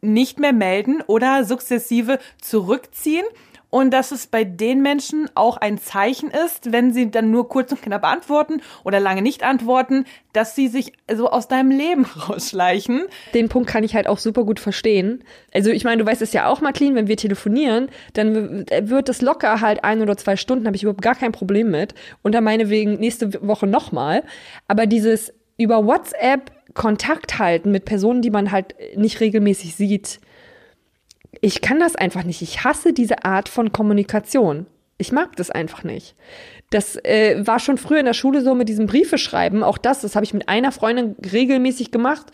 nicht mehr melden oder sukzessive zurückziehen und dass es bei den Menschen auch ein Zeichen ist, wenn sie dann nur kurz und knapp antworten oder lange nicht antworten, dass sie sich so aus deinem Leben rausschleichen. Den Punkt kann ich halt auch super gut verstehen. Also ich meine, du weißt es ja auch, Martin, wenn wir telefonieren, dann wird das locker halt ein oder zwei Stunden, habe ich überhaupt gar kein Problem mit. Und dann meinetwegen nächste Woche nochmal. Aber dieses über WhatsApp Kontakt halten mit Personen, die man halt nicht regelmäßig sieht, ich kann das einfach nicht. Ich hasse diese Art von Kommunikation. Ich mag das einfach nicht. Das äh, war schon früher in der Schule so mit diesem Briefeschreiben. Auch das, das habe ich mit einer Freundin regelmäßig gemacht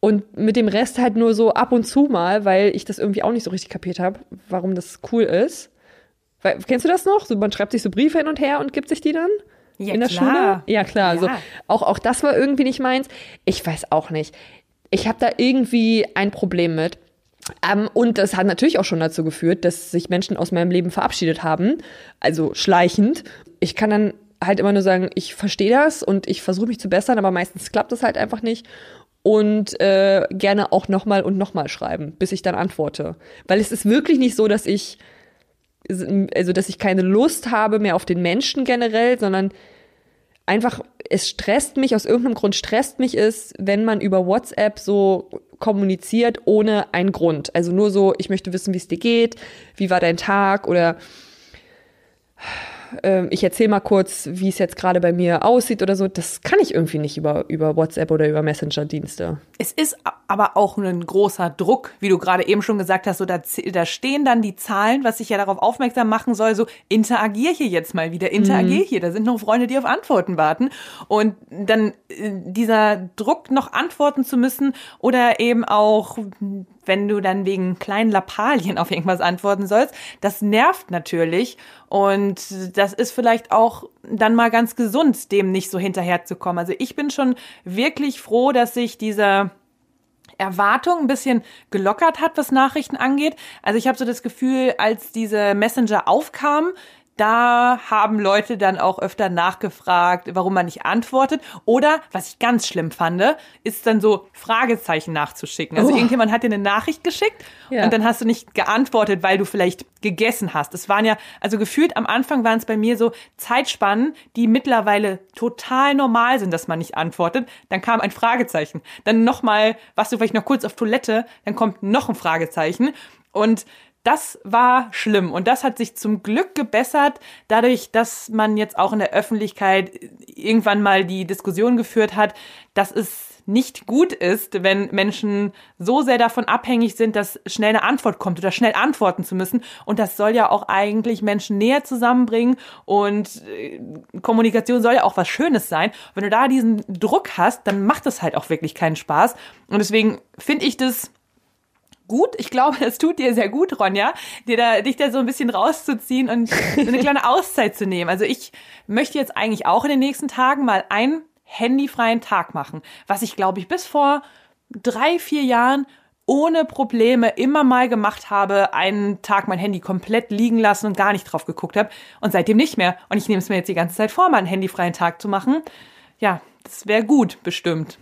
und mit dem Rest halt nur so ab und zu mal, weil ich das irgendwie auch nicht so richtig kapiert habe, warum das cool ist. Weil, kennst du das noch? So, man schreibt sich so Briefe hin und her und gibt sich die dann? Ja, in der klar. Schule? Ja, klar. Ja. So, auch, auch das war irgendwie nicht meins. Ich weiß auch nicht. Ich habe da irgendwie ein Problem mit. Ähm, und das hat natürlich auch schon dazu geführt, dass sich Menschen aus meinem Leben verabschiedet haben, also schleichend. Ich kann dann halt immer nur sagen, ich verstehe das und ich versuche mich zu bessern, aber meistens klappt das halt einfach nicht. Und äh, gerne auch nochmal und nochmal schreiben, bis ich dann antworte. Weil es ist wirklich nicht so, dass ich, also dass ich keine Lust habe mehr auf den Menschen generell, sondern einfach, es stresst mich, aus irgendeinem Grund stresst mich es, wenn man über WhatsApp so kommuniziert ohne einen Grund. Also nur so, ich möchte wissen, wie es dir geht, wie war dein Tag oder ähm, ich erzähle mal kurz, wie es jetzt gerade bei mir aussieht oder so. Das kann ich irgendwie nicht über, über WhatsApp oder über Messenger-Dienste. Es ist aber auch ein großer Druck, wie du gerade eben schon gesagt hast, so da, da stehen dann die Zahlen, was sich ja darauf aufmerksam machen soll, so interagier hier jetzt mal wieder, interagier mhm. hier, da sind noch Freunde, die auf Antworten warten und dann äh, dieser Druck noch antworten zu müssen oder eben auch wenn du dann wegen kleinen Lappalien auf irgendwas antworten sollst, das nervt natürlich und das ist vielleicht auch dann mal ganz gesund, dem nicht so hinterherzukommen. Also ich bin schon wirklich froh, dass sich dieser Erwartung ein bisschen gelockert hat, was Nachrichten angeht. Also ich habe so das Gefühl, als diese Messenger aufkamen, da haben Leute dann auch öfter nachgefragt, warum man nicht antwortet. Oder, was ich ganz schlimm fand, ist dann so Fragezeichen nachzuschicken. Also oh. irgendjemand hat dir eine Nachricht geschickt ja. und dann hast du nicht geantwortet, weil du vielleicht gegessen hast. Es waren ja, also gefühlt am Anfang waren es bei mir so Zeitspannen, die mittlerweile total normal sind, dass man nicht antwortet. Dann kam ein Fragezeichen. Dann nochmal, was du vielleicht noch kurz auf Toilette, dann kommt noch ein Fragezeichen. Und das war schlimm und das hat sich zum Glück gebessert, dadurch, dass man jetzt auch in der Öffentlichkeit irgendwann mal die Diskussion geführt hat, dass es nicht gut ist, wenn Menschen so sehr davon abhängig sind, dass schnell eine Antwort kommt oder schnell antworten zu müssen. Und das soll ja auch eigentlich Menschen näher zusammenbringen und äh, Kommunikation soll ja auch was Schönes sein. Wenn du da diesen Druck hast, dann macht das halt auch wirklich keinen Spaß. Und deswegen finde ich das gut. Ich glaube, das tut dir sehr gut, Ronja, dir da, dich da so ein bisschen rauszuziehen und so eine kleine Auszeit zu nehmen. Also ich möchte jetzt eigentlich auch in den nächsten Tagen mal einen handyfreien Tag machen, was ich glaube ich bis vor drei, vier Jahren ohne Probleme immer mal gemacht habe, einen Tag mein Handy komplett liegen lassen und gar nicht drauf geguckt habe und seitdem nicht mehr. Und ich nehme es mir jetzt die ganze Zeit vor, mal einen handyfreien Tag zu machen. Ja, das wäre gut, bestimmt.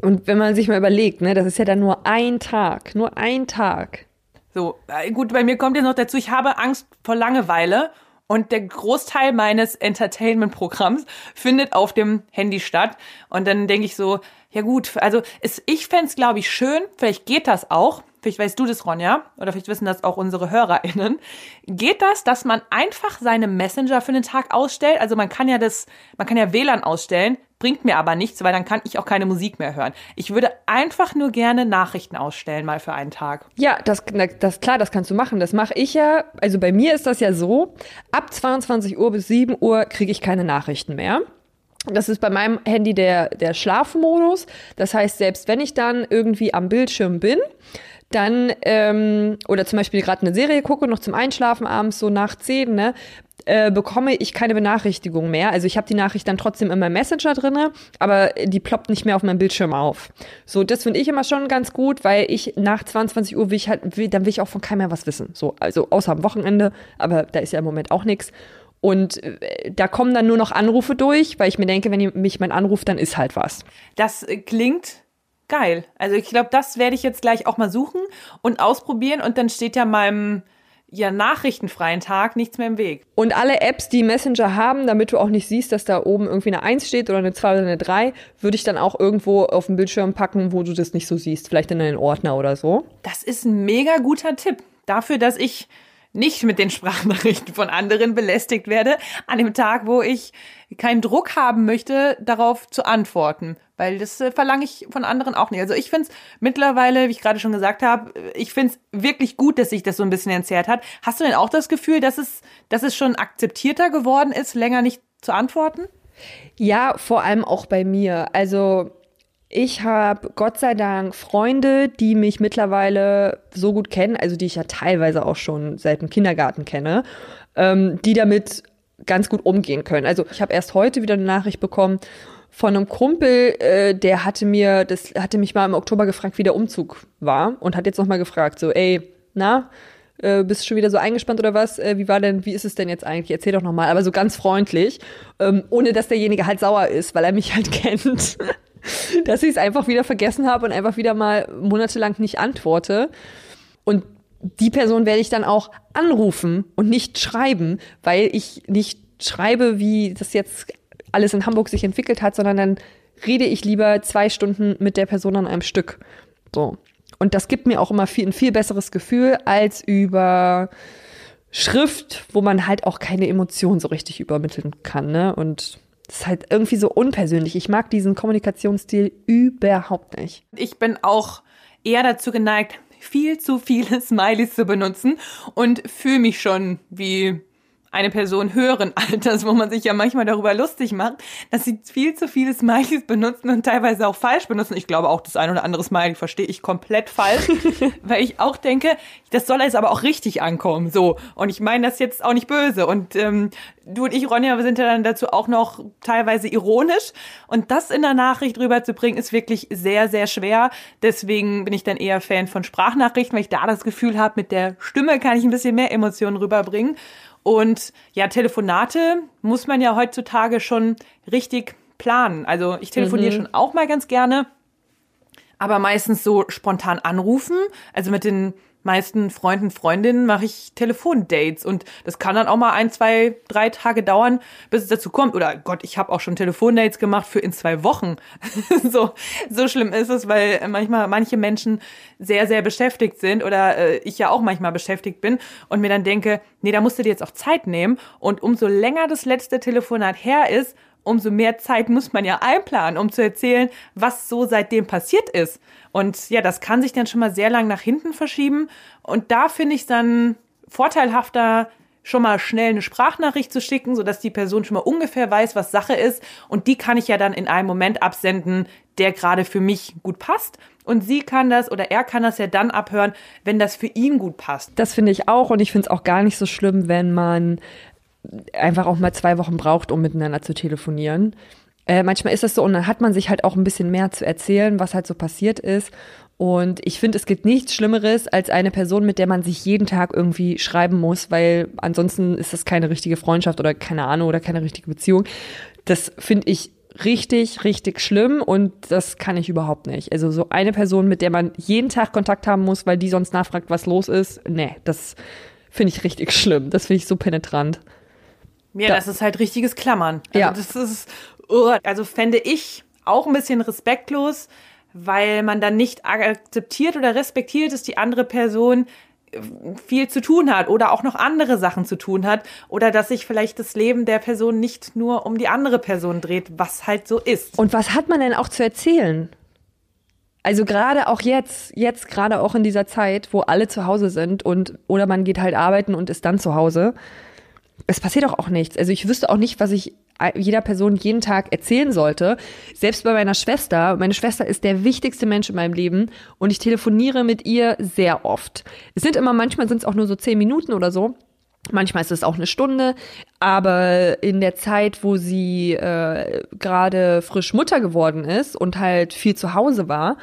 Und wenn man sich mal überlegt, ne, das ist ja dann nur ein Tag, nur ein Tag. So, äh, gut, bei mir kommt jetzt noch dazu, ich habe Angst vor Langeweile und der Großteil meines Entertainment-Programms findet auf dem Handy statt. Und dann denke ich so, ja gut, also es, ich fände es, glaube ich, schön, vielleicht geht das auch, vielleicht weißt du das, Ronja, oder vielleicht wissen das auch unsere HörerInnen, geht das, dass man einfach seine Messenger für den Tag ausstellt? Also man kann ja das, man kann ja WLAN ausstellen, bringt mir aber nichts, weil dann kann ich auch keine Musik mehr hören. Ich würde einfach nur gerne Nachrichten ausstellen, mal für einen Tag. Ja, das, das klar, das kannst du machen. Das mache ich ja. Also bei mir ist das ja so, ab 22 Uhr bis 7 Uhr kriege ich keine Nachrichten mehr. Das ist bei meinem Handy der, der Schlafmodus. Das heißt, selbst wenn ich dann irgendwie am Bildschirm bin, dann ähm, oder zum Beispiel gerade eine Serie gucke, noch zum Einschlafen abends so nach 10, ne, äh, bekomme ich keine Benachrichtigung mehr. Also ich habe die Nachricht dann trotzdem in meinem Messenger drinne, aber die ploppt nicht mehr auf meinem Bildschirm auf. So, das finde ich immer schon ganz gut, weil ich nach 22 Uhr will ich halt, will, dann will ich auch von keinem mehr was wissen. So, also außer am Wochenende, aber da ist ja im Moment auch nichts. Und äh, da kommen dann nur noch Anrufe durch, weil ich mir denke, wenn mich mal anruft, dann ist halt was. Das klingt geil. Also ich glaube, das werde ich jetzt gleich auch mal suchen und ausprobieren und dann steht ja meinem ja nachrichtenfreien Tag nichts mehr im Weg. Und alle Apps, die Messenger haben, damit du auch nicht siehst, dass da oben irgendwie eine 1 steht oder eine 2 oder eine 3, würde ich dann auch irgendwo auf dem Bildschirm packen, wo du das nicht so siehst, vielleicht in einen Ordner oder so. Das ist ein mega guter Tipp. Dafür, dass ich nicht mit den Sprachnachrichten von anderen belästigt werde, an dem Tag, wo ich keinen Druck haben möchte, darauf zu antworten. Weil das äh, verlange ich von anderen auch nicht. Also ich finde es mittlerweile, wie ich gerade schon gesagt habe, ich finde es wirklich gut, dass sich das so ein bisschen entzerrt hat. Hast du denn auch das Gefühl, dass es, dass es schon akzeptierter geworden ist, länger nicht zu antworten? Ja, vor allem auch bei mir. Also ich habe Gott sei Dank Freunde, die mich mittlerweile so gut kennen, also die ich ja teilweise auch schon seit dem Kindergarten kenne, ähm, die damit ganz gut umgehen können. Also ich habe erst heute wieder eine Nachricht bekommen von einem Kumpel, äh, der hatte mir, das hatte mich mal im Oktober gefragt, wie der Umzug war und hat jetzt noch mal gefragt, so, ey, na, äh, bist du schon wieder so eingespannt oder was? Äh, wie war denn, wie ist es denn jetzt eigentlich? Erzähl doch noch mal, aber so ganz freundlich, ähm, ohne dass derjenige halt sauer ist, weil er mich halt kennt dass ich es einfach wieder vergessen habe und einfach wieder mal monatelang nicht antworte. Und die Person werde ich dann auch anrufen und nicht schreiben, weil ich nicht schreibe, wie das jetzt alles in Hamburg sich entwickelt hat, sondern dann rede ich lieber zwei Stunden mit der Person an einem Stück. So. Und das gibt mir auch immer viel, ein viel besseres Gefühl als über Schrift, wo man halt auch keine Emotionen so richtig übermitteln kann. Ne? Und das ist halt irgendwie so unpersönlich. Ich mag diesen Kommunikationsstil überhaupt nicht. Ich bin auch eher dazu geneigt, viel zu viele Smileys zu benutzen und fühle mich schon wie eine Person höheren Alters, wo man sich ja manchmal darüber lustig macht, dass sie viel zu viele Smileys benutzen und teilweise auch falsch benutzen. Ich glaube auch das ein oder andere Smiley verstehe ich komplett falsch, weil ich auch denke, das soll jetzt aber auch richtig ankommen. So und ich meine das jetzt auch nicht böse. Und ähm, du und ich, Ronja, wir sind ja dann dazu auch noch teilweise ironisch und das in der Nachricht rüberzubringen ist wirklich sehr sehr schwer. Deswegen bin ich dann eher Fan von Sprachnachrichten, weil ich da das Gefühl habe, mit der Stimme kann ich ein bisschen mehr Emotionen rüberbringen. Und ja, Telefonate muss man ja heutzutage schon richtig planen. Also ich telefoniere mhm. schon auch mal ganz gerne, aber meistens so spontan anrufen. Also mit den meisten Freunden, Freundinnen mache ich Telefondates und das kann dann auch mal ein, zwei, drei Tage dauern, bis es dazu kommt. Oder Gott, ich habe auch schon Telefondates gemacht für in zwei Wochen. so, so schlimm ist es, weil manchmal manche Menschen sehr, sehr beschäftigt sind oder äh, ich ja auch manchmal beschäftigt bin und mir dann denke, nee, da musst du dir jetzt auch Zeit nehmen. Und umso länger das letzte Telefonat her ist, umso mehr Zeit muss man ja einplanen, um zu erzählen, was so seitdem passiert ist. Und ja, das kann sich dann schon mal sehr lang nach hinten verschieben. Und da finde ich es dann vorteilhafter, schon mal schnell eine Sprachnachricht zu schicken, sodass die Person schon mal ungefähr weiß, was Sache ist. Und die kann ich ja dann in einem Moment absenden, der gerade für mich gut passt. Und sie kann das oder er kann das ja dann abhören, wenn das für ihn gut passt. Das finde ich auch. Und ich finde es auch gar nicht so schlimm, wenn man einfach auch mal zwei Wochen braucht, um miteinander zu telefonieren. Äh, manchmal ist das so und dann hat man sich halt auch ein bisschen mehr zu erzählen, was halt so passiert ist. Und ich finde, es gibt nichts Schlimmeres als eine Person, mit der man sich jeden Tag irgendwie schreiben muss, weil ansonsten ist das keine richtige Freundschaft oder keine Ahnung oder keine richtige Beziehung. Das finde ich richtig, richtig schlimm und das kann ich überhaupt nicht. Also so eine Person, mit der man jeden Tag Kontakt haben muss, weil die sonst nachfragt, was los ist, nee, das finde ich richtig schlimm. Das finde ich so penetrant. Ja, da, das ist halt richtiges Klammern. Also ja. Das ist, oh, also fände ich auch ein bisschen respektlos, weil man dann nicht akzeptiert oder respektiert, dass die andere Person äh, viel zu tun hat oder auch noch andere Sachen zu tun hat oder dass sich vielleicht das Leben der Person nicht nur um die andere Person dreht, was halt so ist. Und was hat man denn auch zu erzählen? Also gerade auch jetzt, jetzt gerade auch in dieser Zeit, wo alle zu Hause sind und oder man geht halt arbeiten und ist dann zu Hause. Es passiert doch auch nichts. Also ich wüsste auch nicht, was ich jeder Person jeden Tag erzählen sollte. Selbst bei meiner Schwester. Meine Schwester ist der wichtigste Mensch in meinem Leben und ich telefoniere mit ihr sehr oft. Es sind immer, manchmal sind es auch nur so zehn Minuten oder so. Manchmal ist es auch eine Stunde, aber in der Zeit, wo sie äh, gerade frisch Mutter geworden ist und halt viel zu Hause war,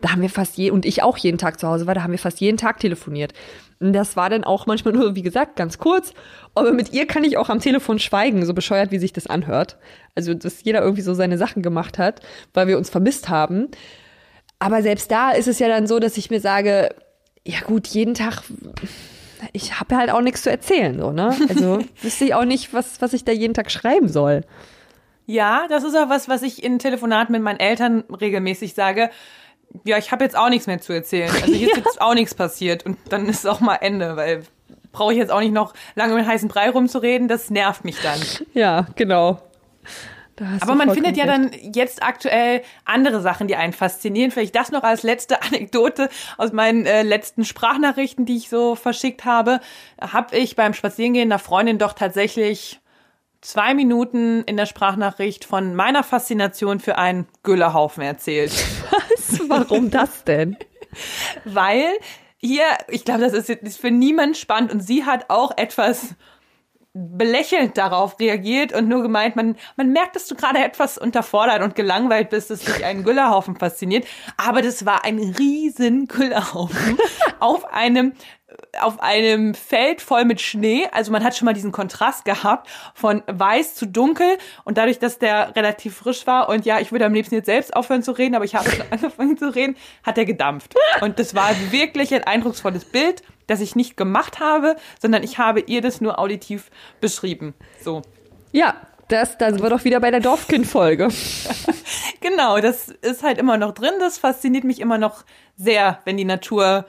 da haben wir fast je und ich auch jeden Tag zu Hause war, da haben wir fast jeden Tag telefoniert. Und das war dann auch manchmal nur, wie gesagt, ganz kurz. Aber mit ihr kann ich auch am Telefon schweigen, so bescheuert, wie sich das anhört. Also, dass jeder irgendwie so seine Sachen gemacht hat, weil wir uns vermisst haben. Aber selbst da ist es ja dann so, dass ich mir sage, ja gut, jeden Tag, ich habe halt auch nichts zu erzählen, so, ne? Also wüsste ich auch nicht, was, was ich da jeden Tag schreiben soll. Ja, das ist auch was, was ich in Telefonaten mit meinen Eltern regelmäßig sage ja, ich habe jetzt auch nichts mehr zu erzählen. Also hier ist jetzt auch nichts passiert und dann ist auch mal Ende, weil brauche ich jetzt auch nicht noch lange mit heißen Brei rumzureden, das nervt mich dann. Ja, genau. Aber man findet ja dann jetzt aktuell andere Sachen, die einen faszinieren. Vielleicht das noch als letzte Anekdote aus meinen äh, letzten Sprachnachrichten, die ich so verschickt habe. Habe ich beim Spazierengehen einer Freundin doch tatsächlich zwei Minuten in der Sprachnachricht von meiner Faszination für einen Güllerhaufen erzählt. Was? Warum das denn? Weil hier, ich glaube, das ist, ist für niemand spannend und sie hat auch etwas belächelnd darauf reagiert und nur gemeint, man, man merkt, dass du gerade etwas unterfordert und gelangweilt bist, dass dich ein Güllerhaufen fasziniert. Aber das war ein riesen Güllerhaufen auf einem auf einem Feld voll mit Schnee. Also man hat schon mal diesen Kontrast gehabt von weiß zu dunkel und dadurch, dass der relativ frisch war und ja, ich würde am liebsten jetzt selbst aufhören zu reden, aber ich habe schon angefangen zu reden, hat er gedampft. Und das war wirklich ein eindrucksvolles Bild, das ich nicht gemacht habe, sondern ich habe ihr das nur auditiv beschrieben. So. Ja, das, das war doch wieder bei der Dorfkind-Folge. genau, das ist halt immer noch drin. Das fasziniert mich immer noch sehr, wenn die Natur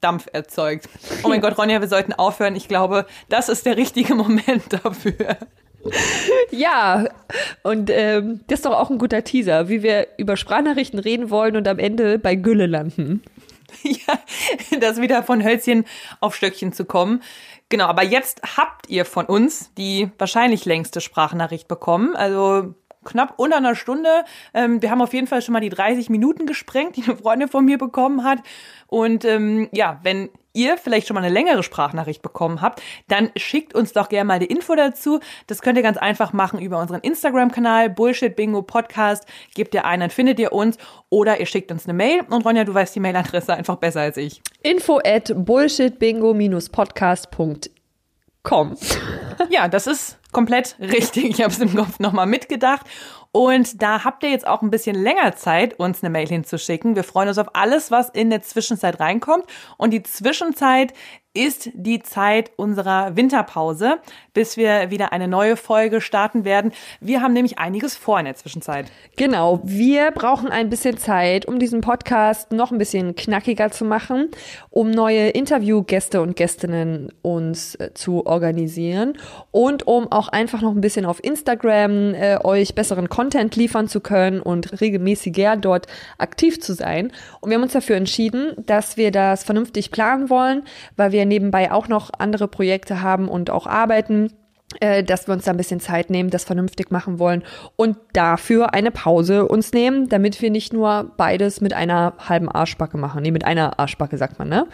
Dampf erzeugt. Oh mein Gott, Ronja, wir sollten aufhören. Ich glaube, das ist der richtige Moment dafür. Ja, und ähm, das ist doch auch ein guter Teaser, wie wir über Sprachnachrichten reden wollen und am Ende bei Gülle landen. Ja, das wieder von Hölzchen auf Stöckchen zu kommen. Genau, aber jetzt habt ihr von uns die wahrscheinlich längste Sprachnachricht bekommen. Also knapp unter einer Stunde. Ähm, wir haben auf jeden Fall schon mal die 30 Minuten gesprengt, die eine Freundin von mir bekommen hat. Und ähm, ja, wenn ihr vielleicht schon mal eine längere Sprachnachricht bekommen habt, dann schickt uns doch gerne mal die Info dazu. Das könnt ihr ganz einfach machen über unseren Instagram-Kanal Bullshit Bingo Podcast. Gebt ihr ein, dann findet ihr uns oder ihr schickt uns eine Mail. Und Ronja, du weißt die Mailadresse einfach besser als ich. Info at bullshitbingo-podcast.com. ja, das ist komplett richtig. Ich habe es im Kopf nochmal mitgedacht. Und da habt ihr jetzt auch ein bisschen länger Zeit, uns eine Mail hinzuschicken. Wir freuen uns auf alles, was in der Zwischenzeit reinkommt. Und die Zwischenzeit ist die Zeit unserer Winterpause, bis wir wieder eine neue Folge starten werden. Wir haben nämlich einiges vor in der Zwischenzeit. Genau, wir brauchen ein bisschen Zeit, um diesen Podcast noch ein bisschen knackiger zu machen, um neue Interviewgäste und Gästinnen uns äh, zu organisieren und um auch einfach noch ein bisschen auf Instagram äh, euch besseren Content liefern zu können und regelmäßiger dort aktiv zu sein. Und wir haben uns dafür entschieden, dass wir das vernünftig planen wollen, weil wir nebenbei auch noch andere Projekte haben und auch arbeiten äh, dass wir uns da ein bisschen Zeit nehmen, das vernünftig machen wollen und dafür eine Pause uns nehmen, damit wir nicht nur beides mit einer halben Arschbacke machen. Nee, mit einer Arschbacke sagt man, ne?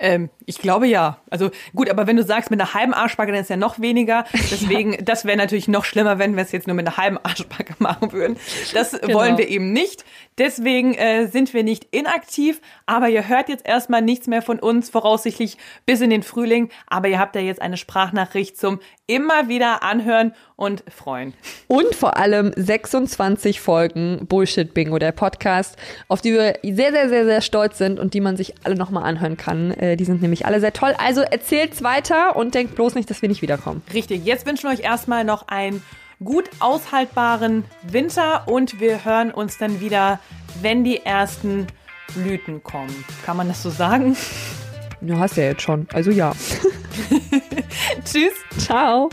Ähm, ich glaube ja. Also gut, aber wenn du sagst mit einer halben Arschbacke, dann ist ja noch weniger. Deswegen, das wäre natürlich noch schlimmer, wenn wir es jetzt nur mit einer halben Arschbacke machen würden. Das genau. wollen wir eben nicht. Deswegen äh, sind wir nicht inaktiv, aber ihr hört jetzt erstmal nichts mehr von uns, voraussichtlich bis in den Frühling. Aber ihr habt ja jetzt eine Sprachnachricht zum immer wieder anhören und freuen. Und vor allem 26 Folgen Bullshit Bingo, der Podcast, auf die wir sehr, sehr, sehr, sehr stolz sind und die man sich alle nochmal anhören kann. Äh, die sind nämlich alle sehr toll. Also erzählt's weiter und denkt bloß nicht, dass wir nicht wiederkommen. Richtig. Jetzt wünschen wir euch erstmal noch ein gut aushaltbaren Winter und wir hören uns dann wieder, wenn die ersten Blüten kommen. Kann man das so sagen? Du hast ja jetzt schon, also ja. Tschüss. Ciao.